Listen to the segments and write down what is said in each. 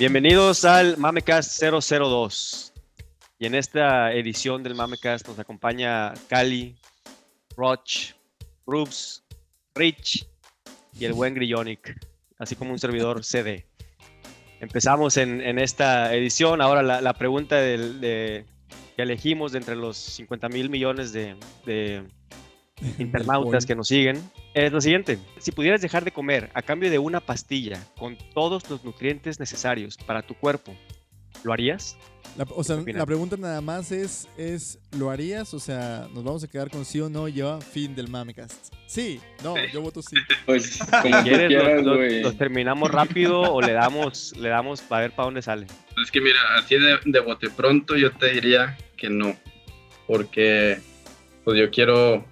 Bienvenidos al Mamecast 002. Y en esta edición del Mamecast nos acompaña Cali, Roch, Rubs, Rich y el buen Grillonic, así como un servidor CD. Empezamos en, esta edición. Ahora la, pregunta de, que elegimos entre los 50 mil millones de internautas que nos siguen es lo siguiente. Si pudieras dejar de comer a cambio de una pastilla con todos los nutrientes necesarios para tu cuerpo, ¿lo harías? La, o sea, la pregunta nada más es, es, ¿lo harías? O sea, ¿nos vamos a quedar con sí o no ya fin del Mamecast? Sí, no, yo voto sí. Pues, como ¿Quieres, quieras, lo, terminamos rápido o le damos, le damos para ver para dónde sale? Es que mira, así de, de bote pronto yo te diría que no, porque pues yo quiero,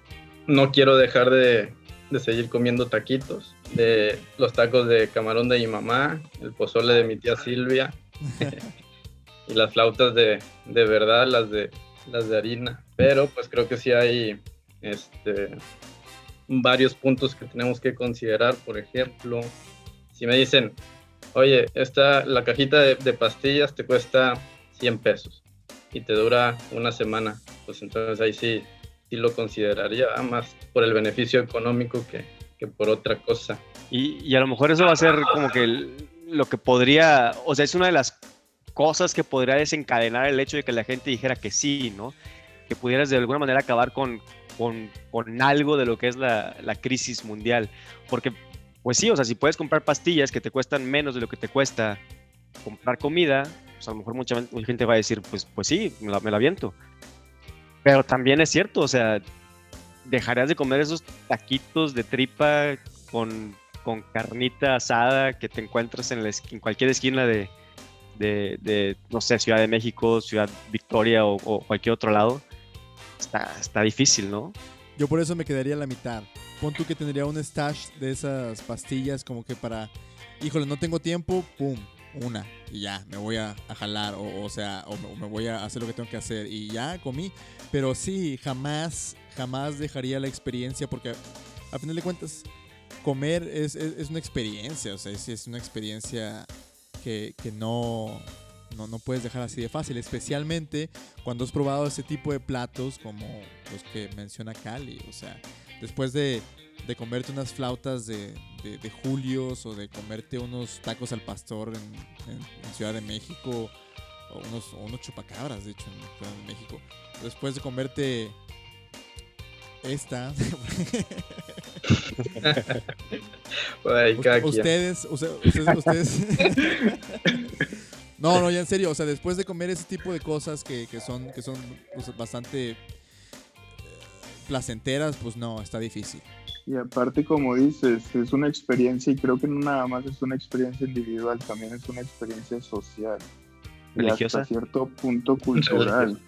no quiero dejar de, de seguir comiendo taquitos, de los tacos de camarón de mi mamá, el pozole de mi tía Silvia y las flautas de, de, verdad, las de, las de harina. Pero pues creo que sí hay este, varios puntos que tenemos que considerar. Por ejemplo, si me dicen, oye, esta, la cajita de, de pastillas te cuesta 100 pesos y te dura una semana, pues entonces ahí sí sí lo consideraría más por el beneficio económico que, que por otra cosa. Y, y, a lo mejor eso va a ser como que lo que podría, o sea, es una de las cosas que podría desencadenar el hecho de que la gente dijera que sí, ¿no? Que pudieras de alguna manera acabar con, con, con algo de lo que es la, la, crisis mundial. Porque, pues sí, o sea, si puedes comprar pastillas que te cuestan menos de lo que te cuesta comprar comida, pues a lo mejor mucha, gente va a decir, pues, pues sí, me la, me la aviento. Pero también es cierto, o sea, dejarías de comer esos taquitos de tripa con, con carnita asada que te encuentras en, en cualquier esquina de, de, no sé, Ciudad de México, Ciudad Victoria o, cualquier otro lado. Está, está difícil, ¿no? Yo por eso me quedaría a la mitad. Pon tú que tendría un stash de esas pastillas como que para, híjole, no tengo tiempo, pum, una y ya, me voy a, jalar o, o, sea, o me voy a hacer lo que tengo que hacer y ya comí. Pero sí, jamás, jamás dejaría la experiencia porque a final de cuentas comer es, es, una experiencia, o sea, es, es una experiencia que, que no, no, no, puedes dejar así de fácil, especialmente cuando has probado ese tipo de platos como los que menciona Cali, o sea, después de de comerte unas flautas de, de, Julios o de comerte unos tacos al pastor en, Ciudad de México o unos, unos chupacabras, de hecho, en Ciudad de México. Después de comerte esta. ustedes, ustedes, ustedes. no, no, ya en serio, o sea, después de comer ese tipo de cosas que, que son, que son pues, bastante eh, placenteras, pues no, está difícil. Y aparte, como dices, es una experiencia y creo que no nada más es una experiencia individual, también es una experiencia social. ¿Religiosa? Y hasta cierto punto cultural.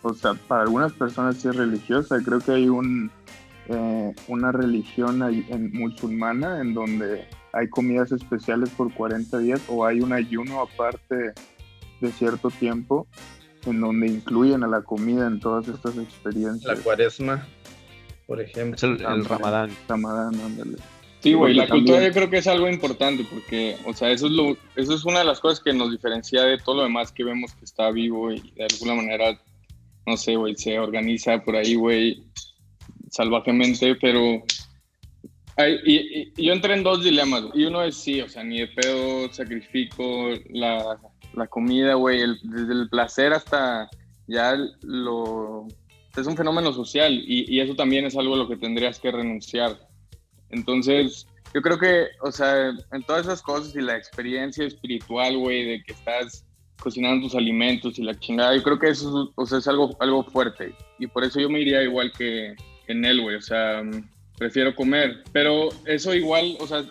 O sea, para algunas personas es religiosa. Creo que hay un, eh, una religión en, musulmana en donde hay comidas especiales por 40 días o hay un ayuno aparte de cierto tiempo en donde incluyen a la comida en todas estas experiencias. La cuaresma por ejemplo. Es el, Ramadán. Ramadán, ándale. Sí, güey, la cultura yo creo que es algo importante porque, o sea, eso es, lo, eso es una de las cosas que nos diferencia de todo lo demás que vemos que está vivo y de alguna manera, no sé, güey, se organiza por ahí, güey, salvajemente, pero hay, y, yo entré en dos dilemas, y uno es sí, o sea, ni de pedo sacrifico la, la comida, güey, desde el placer hasta ya lo es un fenómeno social y, eso también es algo a lo que tendrías que renunciar. Entonces, yo creo que, o sea, en todas esas cosas y la experiencia espiritual, güey, de que estás cocinando tus alimentos y la chingada, yo creo que eso o sea, es algo, algo fuerte. Y por eso yo me iría igual que en él, güey, o sea, prefiero comer. Pero eso igual, o sea,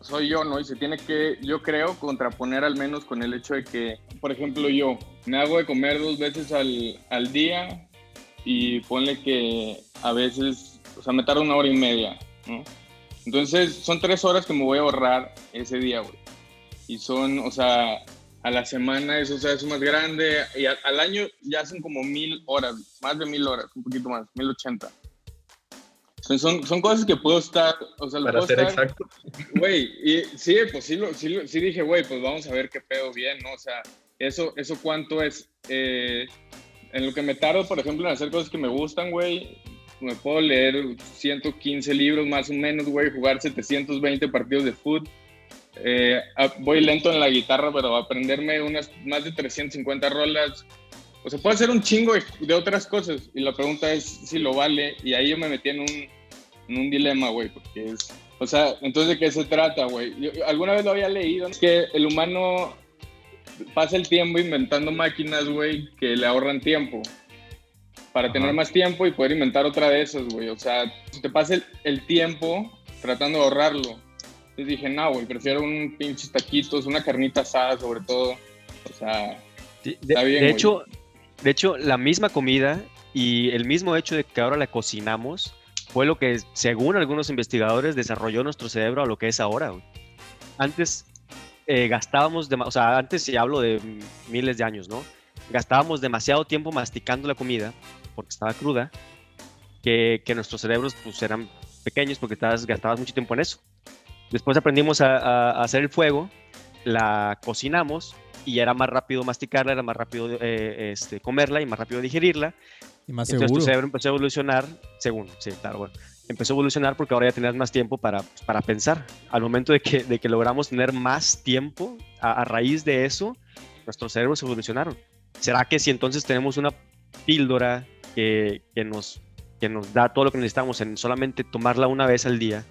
soy yo, ¿no? Y se tiene que, yo creo, contraponer al menos con el hecho de que, por ejemplo, yo me hago de comer dos veces al, al día y ponle que a veces, o sea, me tarda una hora y media, ¿no? Entonces, son tres horas que me voy a ahorrar ese día, güey. Y son, o sea, a la semana eso o sea, es más grande y al año ya son como mil horas, más de mil horas, un poquito más, mil ochenta. Son, son cosas que puedo estar, o sea, Para puedo ser estar, exacto. Güey, y sí, pues sí, lo- sí, sí dije, güey, pues vamos a ver qué pedo bien, ¿no? O sea, eso, eso cuánto es. Eh, en lo que me tardo, por ejemplo, en hacer cosas que me gustan, güey, me puedo leer 115 libros más o menos, güey, jugar 720 partidos de fútbol. Eh, voy lento en la guitarra, pero aprenderme unas más de 350 rolas. O sea, puedo hacer un chingo de, otras cosas. Y la pregunta es si lo vale. Y ahí yo me metí en un, en un dilema, güey, porque es... O sea, entonces, ¿de qué se trata, güey? Alguna vez lo había leído, es que el humano pasa el tiempo inventando máquinas, güey, que le ahorran tiempo. Para tener más tiempo y poder inventar otra de esas, güey. O sea, te pasa el, el tiempo tratando de ahorrarlo. Entonces dije, no, güey, prefiero un pinches taquitos, una carnita asada sobre todo. O sea, De, Está bien, de hecho, de hecho, la misma comida y el mismo hecho de que ahora la cocinamos fue lo que, según algunos investigadores, desarrolló nuestro cerebro a lo que es ahora. Antes eh, gastábamos, dema- o sea, antes, y hablo de miles de años, ¿no? Gastábamos demasiado tiempo masticando la comida porque estaba cruda, que, que nuestros cerebros pues eran pequeños porque estabas, gastabas mucho tiempo en eso. Después aprendimos a, a- a hacer el fuego, la cocinamos y era más rápido masticarla, era más rápido eh, este, comerla y más rápido digerirla. Y más Entonces seguro. tu cerebro empezó a evolucionar, según, sí, claro, bueno, empezó a evolucionar porque ahora ya tenías más tiempo para, para pensar. Al momento de que, de que logramos tener más tiempo, a, a raíz de eso, nuestros cerebros evolucionaron. ¿Será que si entonces tenemos una píldora que, que nos, que nos da todo lo que necesitamos en solamente tomarla una vez al día,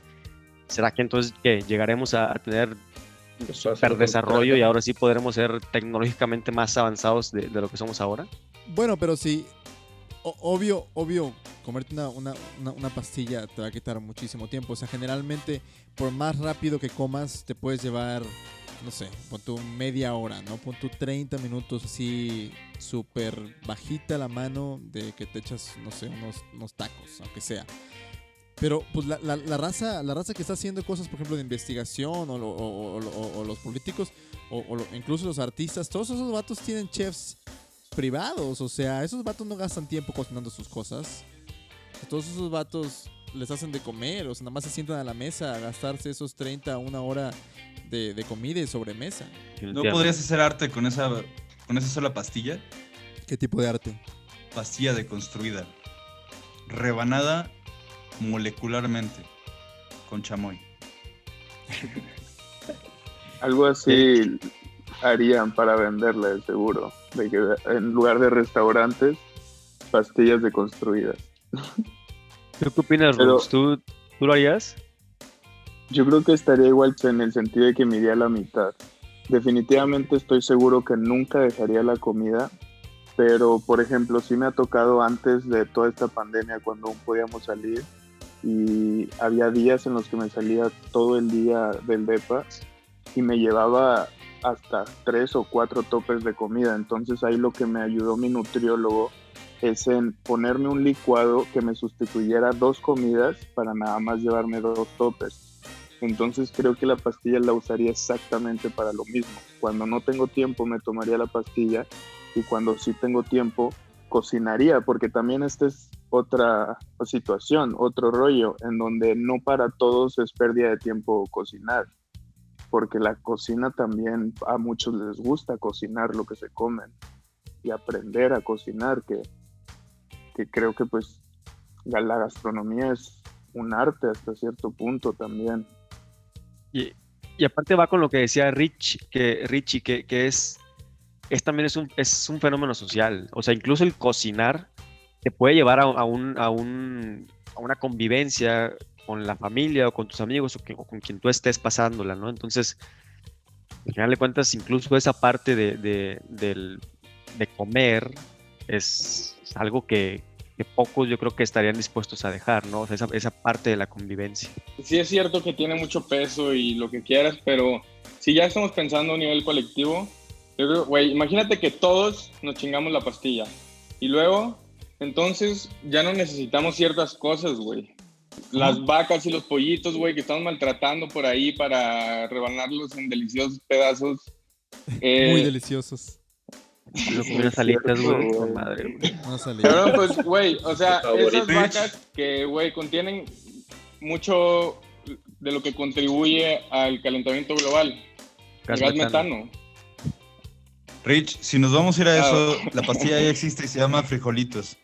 ¿será que entonces que llegaremos a, a tener Pues desarrollo y ahora sí podremos ser tecnológicamente más avanzados de, de lo que somos ahora? Bueno, pero sí. Obvio, obvio, comerte una, una, una, pastilla te va a quitar muchísimo tiempo. O sea, generalmente, por más rápido que comas, te puedes llevar, no sé, pon tu media hora, ¿no? Pon tu 30 minutos así, súper bajita la mano de que te echas, no sé, unos, unos tacos, aunque sea. Pero pues la, la- raza la raza que está haciendo cosas, por ejemplo, de investigación o, o- los políticos o, incluso los artistas, todos esos vatos tienen chefs privados. O sea, esos vatos no gastan tiempo cocinando sus cosas. Todos esos vatos les hacen de comer. O sea, nada más se sientan a la mesa a gastarse esos 30 a una hora de, de comida y sobremesa. ¿No podrías hacer arte con esa, con esa sola pastilla? ¿Qué tipo de arte? Pastilla deconstruida. Rebanada molecularmente. Con chamoy. Algo así harían para venderla, de seguro. De que en lugar de restaurantes, pastillas deconstruidas. ¿Tú qué opinas, Pero-? ¿Tú, ¿Tú lo harías? Yo creo que estaría igual en el sentido de que me iría a la mitad. Definitivamente estoy seguro que nunca dejaría la comida, pero por ejemplo, sí me ha tocado antes de toda esta pandemia cuando aún podíamos salir y había días en los que me salía todo el día del DEPA y me llevaba hasta tres o cuatro topes de comida. Entonces ahí lo que me ayudó mi nutriólogo es en ponerme un licuado que me sustituyera dos comidas para nada más llevarme dos topes. Entonces creo que la pastilla la usaría exactamente para lo mismo. Cuando no tengo tiempo me tomaría la pastilla y cuando sí tengo tiempo cocinaría, porque también esta es otra situación, otro rollo, en donde no para todos es pérdida de tiempo cocinar, porque la cocina también a muchos les gusta cocinar lo que se comen y aprender a cocinar, que, que creo que pues la gastronomía es un arte hasta cierto punto también. Y, y aparte va con lo que decía Rich, que, Richie, que, que es, es también es un, es un fenómeno social. O sea, incluso el cocinar te puede llevar a, a un, a, un, a una convivencia con la familia o con tus amigos o, que- o con quien tú estés pasándola, ¿no? Entonces, al final de cuentas, incluso esa parte de, de, de comer es algo que, que pocos yo creo que estarían dispuestos a dejar, ¿no? O sea, esa, esa parte de la convivencia. sí es cierto que tiene mucho peso y lo que quieras, pero si ya estamos pensando a nivel colectivo, yo creo, güey, imagínate que todos nos chingamos la pastilla y luego, entonces ya no necesitamos ciertas cosas, güey. Las vacas y los pollitos, güey, que estamos maltratando por ahí para rebanarlos en deliciosos pedazos. Eh, Muy deliciosos. Sí, con unas alitas, güey, con madre, güey. Cabrón, pues, güey, o sea, esas vacas que, güey, contienen mucho de lo que contribuye al calentamiento global. Gas metano. metano. Rich, si nos vamos a ir a Claro. eso, la pastilla ya existe y se llama frijolitos.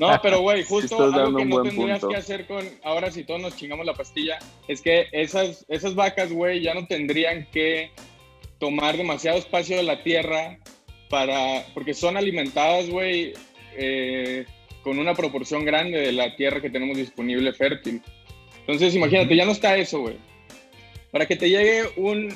No, pero güey, justo Estás algo que no tendrías punto. que hacer con ahora si todos nos chingamos la pastilla es que esas, esas vacas, güey, ya no tendrían que tomar demasiado espacio de la tierra para porque son alimentadas, güey, eh, con una proporción grande de la tierra que tenemos disponible fértil. Entonces, imagínate, ya no está eso, güey. Para que te llegue un,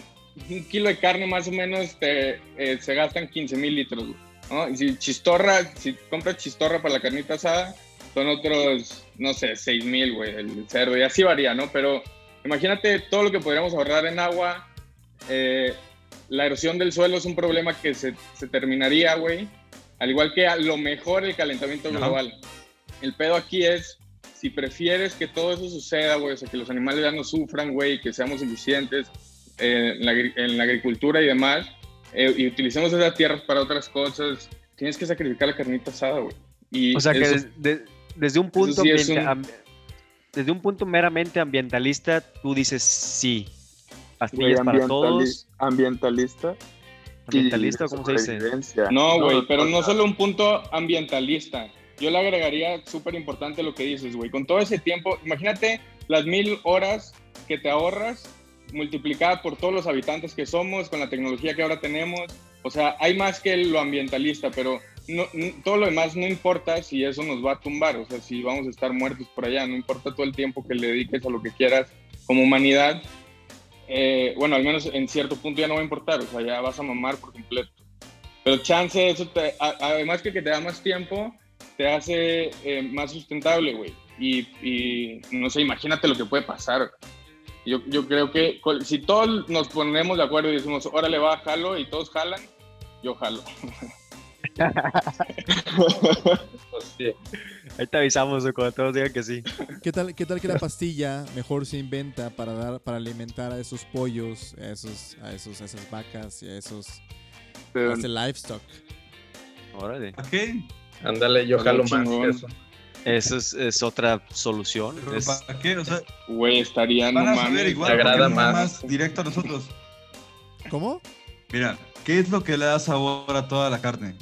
un kilo de carne más o menos te, eh, se gastan 15 mil litros, güey. ¿No? Y si chistorra, si compras chistorra para la carnita asada, son otros, no sé, 6 mil, güey, el cerdo. Y así varía, ¿no? Pero imagínate todo lo que podríamos ahorrar en agua. eh, la erosión del suelo es un problema que se, se terminaría, güey. Al igual que a lo mejor el calentamiento global. El pedo aquí es, si prefieres que todo eso suceda, güey, o sea, que los animales ya no sufran, güey, que seamos eficientes eh, en, la, agri- en la agricultura y demás, eh, y utilicemos esas tierras para otras cosas, tienes que sacrificar la carnita asada, güey. Y O sea que eso- des- de- desde un punto sí un- desde un punto meramente ambientalista, tú dices sí. Pastillas para ambientali- todos. ambientalista. Ambientalista, de ¿cómo se dice? No, güey, pero o no solo un punto ambientalista. Yo le agregaría súper importante lo que dices, güey. Con todo ese tiempo, imagínate las mil horas que te ahorras multiplicada por todos los habitantes que somos, con la tecnología que ahora tenemos. O sea, hay más que lo ambientalista, pero todo lo demás no importa si eso nos va a tumbar. O sea, si vamos a estar muertos por allá, no importa todo el tiempo que le dediques a lo que quieras como humanidad. eh, bueno, al menos en cierto punto ya no va a importar, o sea, ya vas a mamar por completo. Pero chance, eso te, además que, te da más tiempo, te hace eh, más sustentable, güey. Y, no sé, imagínate lo que puede pasar. Yo, yo creo que si todos nos ponemos de acuerdo y decimos, órale, va, jalo, y todos jalan, yo jalo. Ahí te avisamos cuando todos digan que sí. ¿Qué tal, ¿Qué tal que la pastilla mejor se inventa para dar, para alimentar a esos pollos, a esos, a esos, a esas vacas y a esos pero a ese livestock? Órale. ¿Para qué? Ándale, yo jalo más eso. Eso es, es otra solución. ¿Pero es- ¿Para qué? O sea, Güey, estaría, no mames. igual. te ¿por qué agrada no más. directo a nosotros. ¿Cómo? Mira, ¿qué es lo que le da sabor a toda la carne?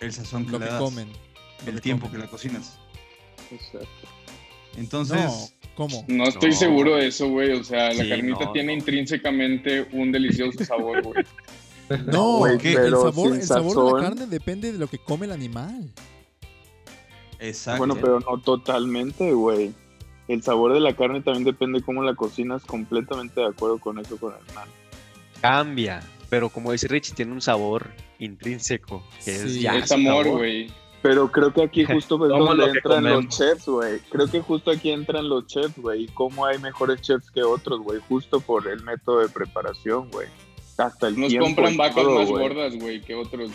El sazón que Lo le que das. comen. El tiempo comen. que la cocinas. Exacto. Entonces, No, ¿cómo? No estoy No. seguro de eso, güey. O sea, la Sí, carnita no, tiene no. intrínsecamente un delicioso sabor, güey. No, el sabor, el sabor de la carne depende de lo que come el animal. Exacto. Bueno, pero no totalmente, güey. El sabor de la carne también depende cómo la cocinas. Completamente de acuerdo con eso, con el man. Cambia. Pero como dice Rich, tiene un sabor intrínseco. Que es Sí, ya es amor, sabor. güey. Pero creo que aquí justo es donde entran los chefs, güey. Creo que justo aquí entran los chefs, güey. Y cómo hay mejores chefs que otros, güey. Justo por el método de preparación, güey. Hasta el Nos tiempo compran vacas todo, más güey. gordas, güey, que otros.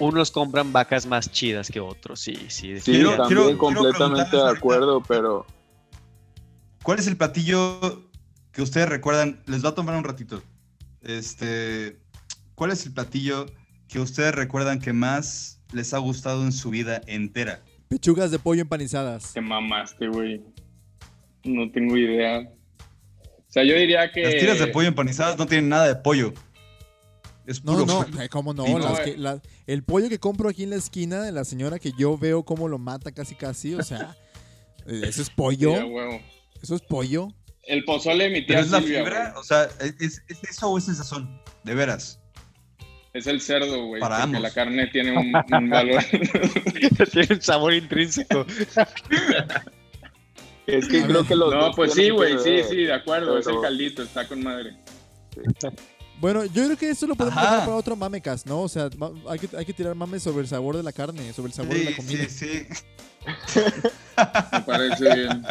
Unos compran vacas más chidas que otros, sí, sí. Sí, Quiero- también quiero- completamente de ahorita- acuerdo, pero ¿Cuál es el platillo que ustedes recuerdan? Les va a tomar un ratito. Este, ¿cuál es el platillo que ustedes recuerdan que más les ha gustado en su vida entera? Pechugas de pollo empanizadas. Te mamaste, güey. No tengo idea. O sea, yo diría que. Las tiras de pollo empanizadas no tienen nada de pollo. Es No, puro no, ¿cómo no? Sí, Las que- eh. la- el pollo que compro aquí en la esquina de la señora que yo veo cómo lo mata casi casi, o sea, eh, eso es Sí, pollo, huevo. eso es pollo. El pozole de mi tía Pero es la fibra, güey. o sea, ¿es, es eso o es el sazón? De veras. Es el cerdo, güey. Para Porque ambos. la carne tiene un, un valor. tiene un sabor intrínseco. es que creo que los no, dos pues sí, güey. Sí, sí, de acuerdo. Es el caldito, está con madre. Bueno, yo creo que eso lo podemos Ajá. dejar para otro mamecas, ¿no? O sea, hay que, hay que tirar mames sobre el sabor de la carne, sobre el sabor de la comida. sí, sí. Me parece bien.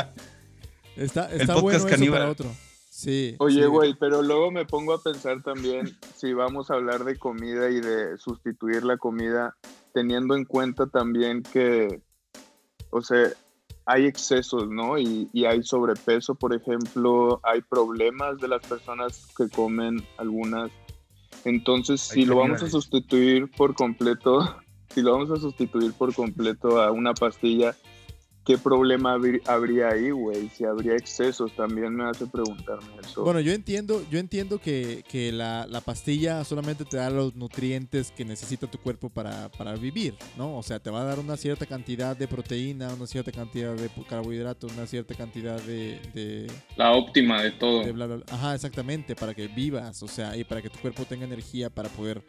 Está, está bueno eso para otro. Sí. Oye, sí. güey, pero luego me pongo a pensar también si vamos a hablar de comida y de sustituir la comida, teniendo en cuenta también que, o sea, hay excesos, ¿no? Y, y hay sobrepeso, por ejemplo, hay problemas de las personas que comen algunas. Entonces, Hay si lo vamos a sustituir por completo, si lo vamos a sustituir por completo a una pastilla, ¿qué problema habr- habría ahí, güey? Si habría excesos, también me hace preguntarme eso. Bueno, yo entiendo, yo entiendo que, que la, la pastilla solamente te da los nutrientes que necesita tu cuerpo para, para vivir, ¿no? O sea, te va a dar una cierta cantidad de proteína, una cierta cantidad de carbohidratos, una cierta cantidad de, de, La óptima de todo. de bla, bla, bla. Ajá, exactamente, para que vivas, o sea, y para que tu cuerpo tenga energía para poder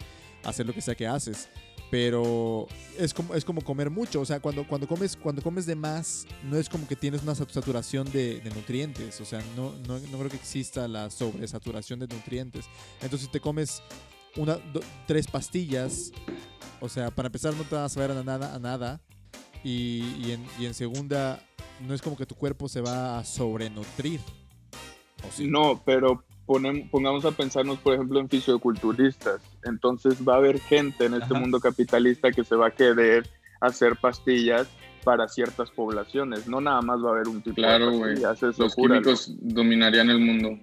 hacer lo que sea que haces. Pero es como, es como comer mucho, o sea, cuando, cuando, comes, cuando comes de más, no es como que tienes una sat- saturación de, nutrientes, o sea, no, no, no creo que exista la sobresaturación de nutrientes. Entonces, si te comes una, tres pastillas, o sea, para empezar no te vas a saber a nada, a nada, y, y en, y en segunda, no es como que tu cuerpo se va a sobrenutrir. No, pero pongamos a pensarnos, por ejemplo, en fisioculturistas. Entonces va a haber gente en este Ajá. mundo capitalista que se va a querer hacer pastillas para ciertas poblaciones. No nada más va a haber un tipo Claro, de pastillas, eso Los júralo. químicos dominarían el mundo.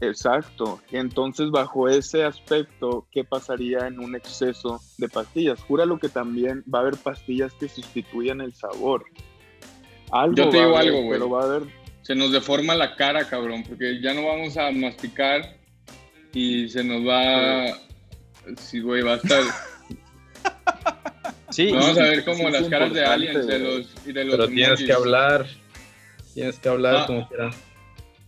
Exacto. Entonces, bajo ese aspecto, ¿qué pasaría en un exceso de pastillas? Júralo que también va a haber pastillas que sustituyan el sabor. Algo Yo te va a digo haber, algo, güey. Pero va a haber Se nos deforma la cara, cabrón, porque ya no vamos a masticar y se nos va. Sí, güey, va a estar. Sí, Vamos a ver como las caras de aliens de los, y de los Pero tienes que hablar. Tienes que hablar Ah. como quieras.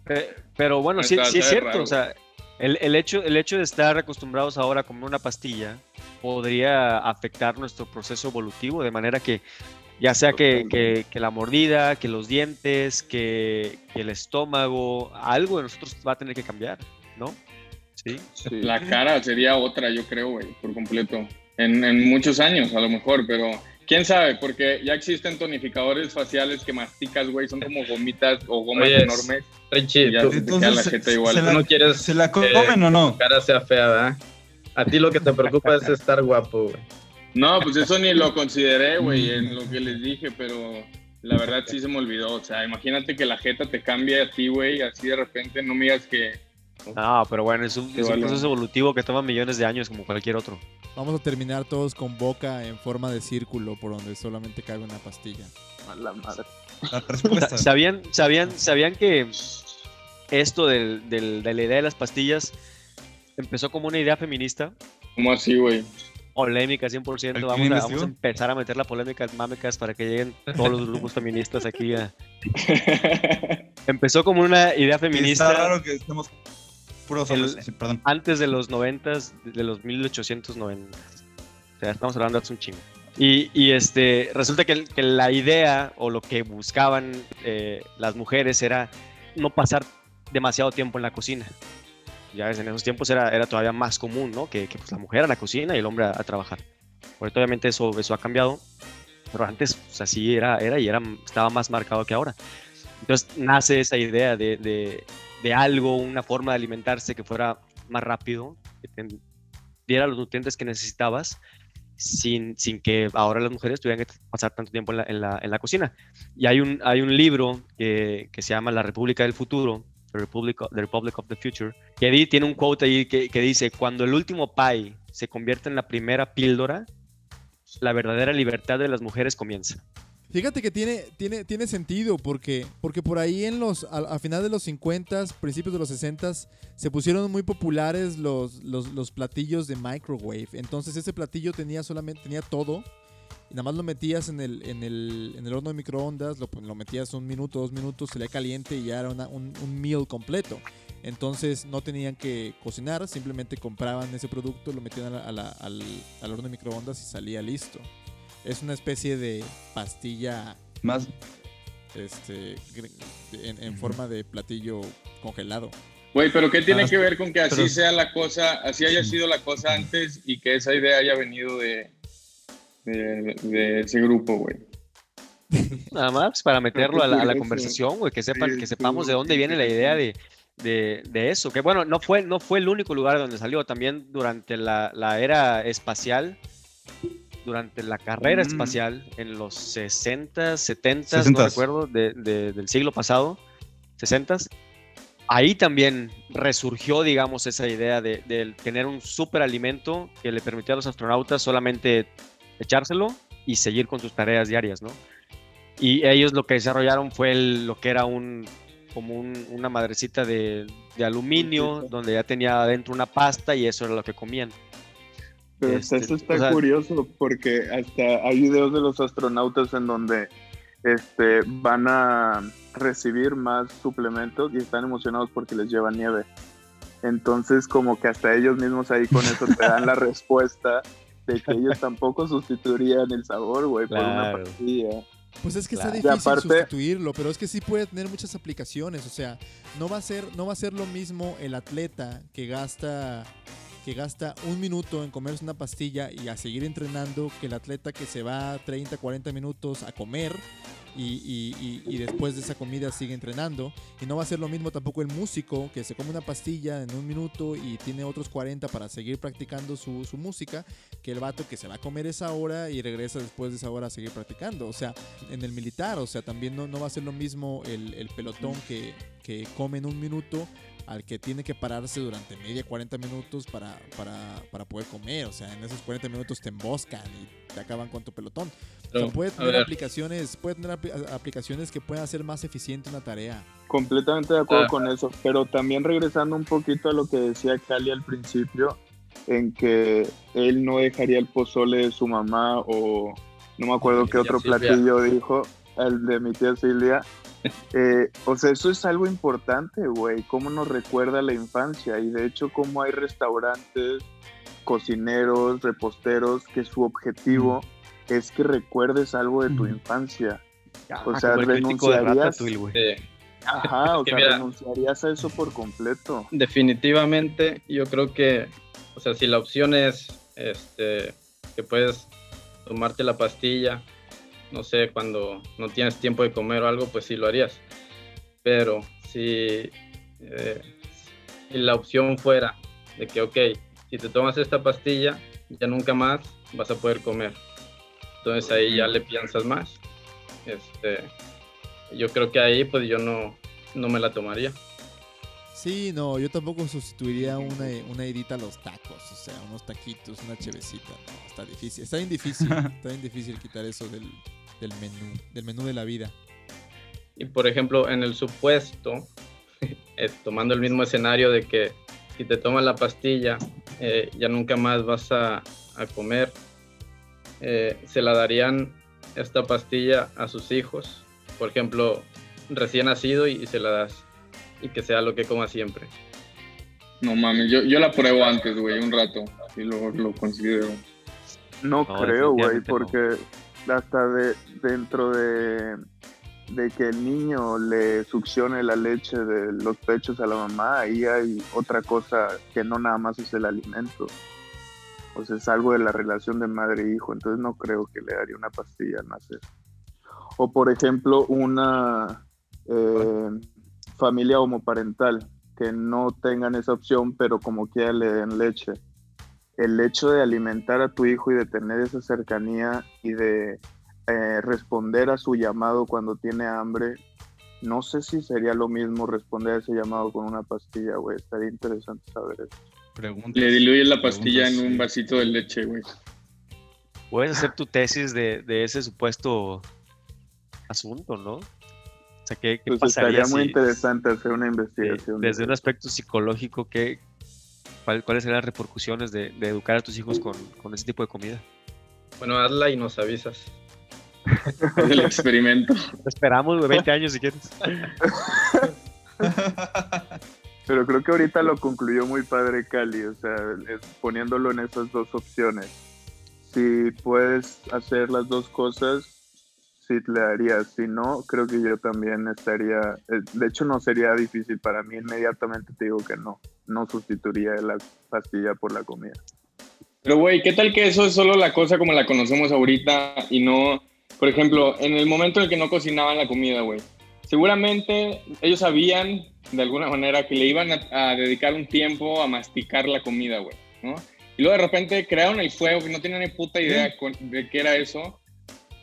Pe- Pero bueno, sí, sí es cierto. raro. O sea, el, el hecho, el hecho de estar acostumbrados ahora a comer una pastilla podría afectar nuestro proceso evolutivo de manera que ya sea que, que- que la mordida, que los dientes, que, que el estómago, algo de nosotros va a tener que cambiar, ¿no? Sí. sí. La cara sería otra, yo creo, güey, por completo. En, en muchos años, a lo mejor, pero quién sabe, porque ya existen tonificadores faciales que masticas, güey, son como gomitas o gomas Oye, enormes. Richie, ya se te queda la jeta igual. se tú la- no quieres ¿Se la eh, comen o que no? tu cara sea fea, ¿verdad? A ti lo que te preocupa es estar guapo, güey. No, pues eso ni lo consideré, güey, en lo que les dije, pero la verdad sí se me olvidó. O sea, imagínate que la jeta te cambie a ti, güey, así de repente, no me digas que... No, pero bueno, es un, es proceso evolutivo que toma millones de años como cualquier otro. Vamos a terminar todos con boca en forma de círculo por donde solamente cabe una pastilla. A la madre. La respuesta. ¿Sabían, sabían, sabían que esto del- del- de la idea de las pastillas empezó como una idea feminista? ¿Cómo así, güey? Polémica 100%. ¿Alguien Vamos a, vamos a empezar a meter la polémica mámicas para que lleguen todos los grupos feministas aquí. a- Empezó como una idea Está feminista raro que estemos puros El- hombres. Sí, perdón. antes de los 90, de los 1890. O sea, estamos hablando de hace un chingo. Y, y, este, resulta que, que la idea o lo que buscaban eh, las mujeres era no pasar demasiado tiempo en la cocina. Ya en esos tiempos era, era todavía más común, ¿no? Que, que, pues, la mujer a la cocina y el hombre a, a trabajar. Ahorita obviamente eso, eso ha cambiado, pero antes pues, así era, era y era, estaba más marcado que ahora. Entonces nace esa idea de, de, de algo, una forma de alimentarse que fuera más rápido, que te diera los nutrientes que necesitabas, sin, sin que ahora las mujeres tuvieran que pasar tanto tiempo en la, en la, en la cocina. Y hay un, hay un libro que, que, se llama La República del Futuro, The Republic of, the Republic of the Future, que tiene un quote ahí que, que dice, cuando el último pie se convierte en la primera píldora, la verdadera libertad de las mujeres comienza. Fíjate que tiene, tiene, tiene sentido porque, porque por ahí en los, a, a final de los 50, principios de los 60, se pusieron muy populares los, los, los, platillos de microwave. Entonces ese platillo tenía solamente, tenía todo. Y nada más lo metías en el, en el, en el horno de microondas, lo, lo, metías un minuto, dos minutos, se le caliente y ya era una, un, un meal completo. Entonces no tenían que cocinar, simplemente compraban ese producto, lo metían a la, a la, al, al horno de microondas y salía listo. Es una especie de pastilla más este en, en forma de platillo congelado. Güey, pero ¿qué tiene ah, que ver con que así pero, sea la cosa, así haya sido la cosa antes y que esa idea haya venido de, de, de ese grupo, güey? Nada más para meterlo a la, a la conversación, güey, que sepan, que sepamos de dónde viene la idea de, de, de, eso. Que bueno, no fue, no fue el único lugar donde salió, también durante la, la era espacial durante la carrera mm. espacial en los 60, 70, 60. no recuerdo, de, de, del siglo pasado, 60, ahí también resurgió, digamos, esa idea de, de, tener un superalimento que le permitía a los astronautas solamente echárselo y seguir con sus tareas diarias, ¿no? Y ellos lo que desarrollaron fue el- lo que era un como un- una madrecita de, de aluminio, donde ya tenía adentro una pasta y eso era lo que comían. Pero Este, eso está o sea- curioso porque hasta hay videos de los astronautas en donde este, van a recibir más suplementos y están emocionados porque les lleva nieve. Entonces como que hasta ellos mismos ahí con eso te dan la respuesta de que ellos tampoco sustituirían el sabor, güey, por una pastilla. Pues es que Claro. está difícil aparte- sustituirlo, pero es que sí puede tener muchas aplicaciones. O sea, no va a ser, no va a ser lo mismo el atleta que gasta, que gasta un minuto en comerse una pastilla y a seguir entrenando que el atleta que se va 30, 40 minutos a comer y, y- y- y después de esa comida sigue entrenando. Y no va a ser lo mismo tampoco el músico que se come una pastilla en un minuto y tiene otros 40 para seguir practicando su, su música que el vato que se va a comer esa hora y regresa después de esa hora a seguir practicando. O sea, en el militar, o sea, también no, no va a ser lo mismo el, el pelotón que, que come en un minuto al que tiene que pararse durante media 40 minutos para, para, para poder comer. O sea, en esos 40 minutos te emboscan y te acaban con tu pelotón. O Pero, sea, puede tener aplicaciones, puede tener apli- aplicaciones que puedan hacer más eficiente una tarea. Completamente de acuerdo Ah. con eso, pero también regresando un poquito a lo que decía Cali al principio, en que él no dejaría el pozole de su mamá o no me acuerdo qué otro platillo dijo, el de mi tía Silvia. Eh, o sea, eso es algo importante, güey, cómo nos recuerda la infancia y de hecho cómo hay restaurantes, cocineros, reposteros que su objetivo es que recuerdes algo de tu infancia. O Ah, sea, de renunciarías- Ajá, o sea, mira- renunciarías a eso por completo. definitivamente yo creo que, o sea, si la opción es este, que puedes tomarte la pastilla, no sé, cuando no tienes tiempo de comer o algo, pues sí lo harías. Pero si, eh, si la opción fuera de que, ok, si te tomas esta pastilla, ya nunca más vas a poder comer. Entonces ahí ya le piensas más. Este, yo creo que ahí pues yo no, no me la tomaría. Sí, no, yo tampoco sustituiría una, una edita a los tacos, o sea, unos taquitos, una chevecita, no, está difícil, está bien difícil, está bien difícil quitar eso del, del menú, del menú de la vida. Y por ejemplo, en el supuesto, eh, tomando el mismo escenario de que si te tomas la pastilla, eh, ya nunca más vas a, a comer, eh, se la darían esta pastilla a sus hijos, por ejemplo, recién nacido y, y se la das, y que sea lo que coma siempre. No mames, yo, yo la pruebo antes, güey, un rato. Y luego lo considero. No, No, creo, güey, no. Hasta de dentro de, de que el niño le succione la leche de los pechos a la mamá, ahí hay otra cosa que no nada más es el alimento. O sea, es algo de la relación de madre e hijo, entonces no creo que le daría una pastilla al nacer. O por ejemplo, una eh, familia homoparental, que no tengan esa opción, pero como quiera le den leche el hecho de alimentar a tu hijo y de tener esa cercanía y de eh, responder a su llamado cuando tiene hambre, no sé si sería lo mismo responder a ese llamado con una pastilla, güey. Estaría interesante saber eso. Preguntas. Le diluyes la pastilla en un vasito de leche, güey. Puedes hacer tu tesis de, de ese supuesto asunto, ¿no? O sea, ¿qué, qué Pues pasaría estaría muy si- interesante hacer una investigación. de desde un aspecto psicológico, ¿qué, ¿cuáles serían las repercusiones de, de educar a tus hijos con, con ese tipo de comida? Bueno, hazla y nos avisas. El experimento. Te esperamos güey, 20 años si quieres. Pero creo que ahorita lo concluyó muy padre Cali, o sea, es- poniéndolo en esas dos opciones. Si puedes hacer las dos cosas, sí le haría. Si no, creo que yo también estaría. eh, De hecho, no sería difícil para mí. Inmediatamente te digo que no. No sustituiría la pastilla por la comida. Pero, güey, ¿qué tal que eso es solo la cosa como la conocemos ahorita y no, por ejemplo, en el momento en el que no cocinaban la comida, güey? Seguramente ellos sabían de alguna manera que le iban a, a dedicar un tiempo a masticar la comida, güey, ¿no? Y luego de repente crearon el fuego, que no tenían ni puta idea de qué era eso.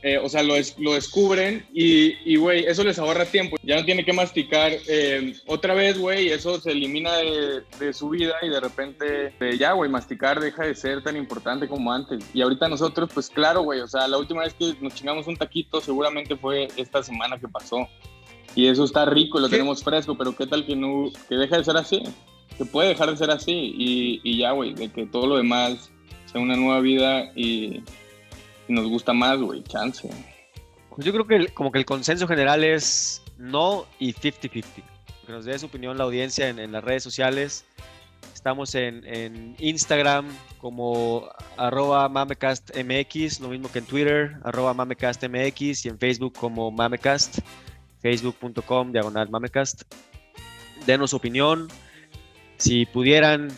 Eh, o sea, lo, lo descubren y, güey, eso les ahorra tiempo. Ya no tiene que masticar eh, otra vez, güey, eso se elimina de, su vida y de repente, ya, güey, masticar deja de ser tan importante como antes. Y ahorita nosotros, pues claro, güey, o sea, la última vez que nos chingamos un taquito seguramente fue esta semana que pasó. Y eso está rico y lo tenemos fresco, pero ¿qué tal que no, que deja de ser así? Que puede dejar de ser así y, y ya, güey, de que todo lo demás sea una nueva vida y nos gusta más, güey, chance. Pues yo creo que como que el consenso general es no y 50-50. Que nos dé su opinión la audiencia en, las redes sociales. Estamos en, Instagram como arroba mamecastmx, lo mismo que en Twitter, arroba mamecastmx y en Facebook como mamecast, facebook.com diagonal mamecast. Denos opinión. Si pudieran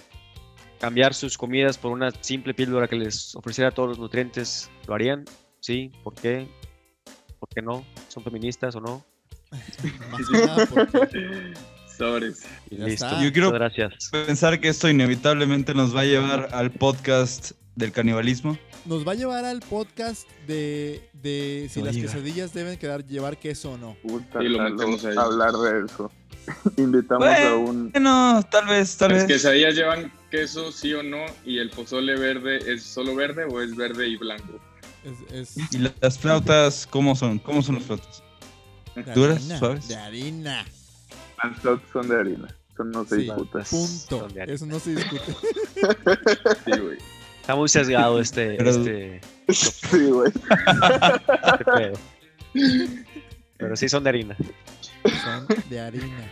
cambiar sus comidas por una simple píldora que les ofreciera todos los nutrientes, ¿lo harían? ¿Sí? ¿Por qué? ¿Por qué no? ¿Son feministas o no? Sobres. listo. Yo quiero gracias. pensar que esto inevitablemente nos va a llevar al podcast del canibalismo. Nos va a llevar al podcast de, de si las quesadillas deben quedar llevar queso o no. Puta, y lo metemos ahí. Hablar de eso. Invitamos a un. No, tal vez, tal vez. Que quesadillas llevan queso, sí o no, y el pozole verde es solo verde o es verde y blanco. ¿Y las flautas cómo son? ¿Cómo son las flautas? ¿Duras? ¿Suaves? De harina. Las flautas son de harina. Eso no se discute. Punto. Eso no se discute. sí, güey. Está muy sesgado este. este... Sí, güey. Pero sí son de harina. Son de harina.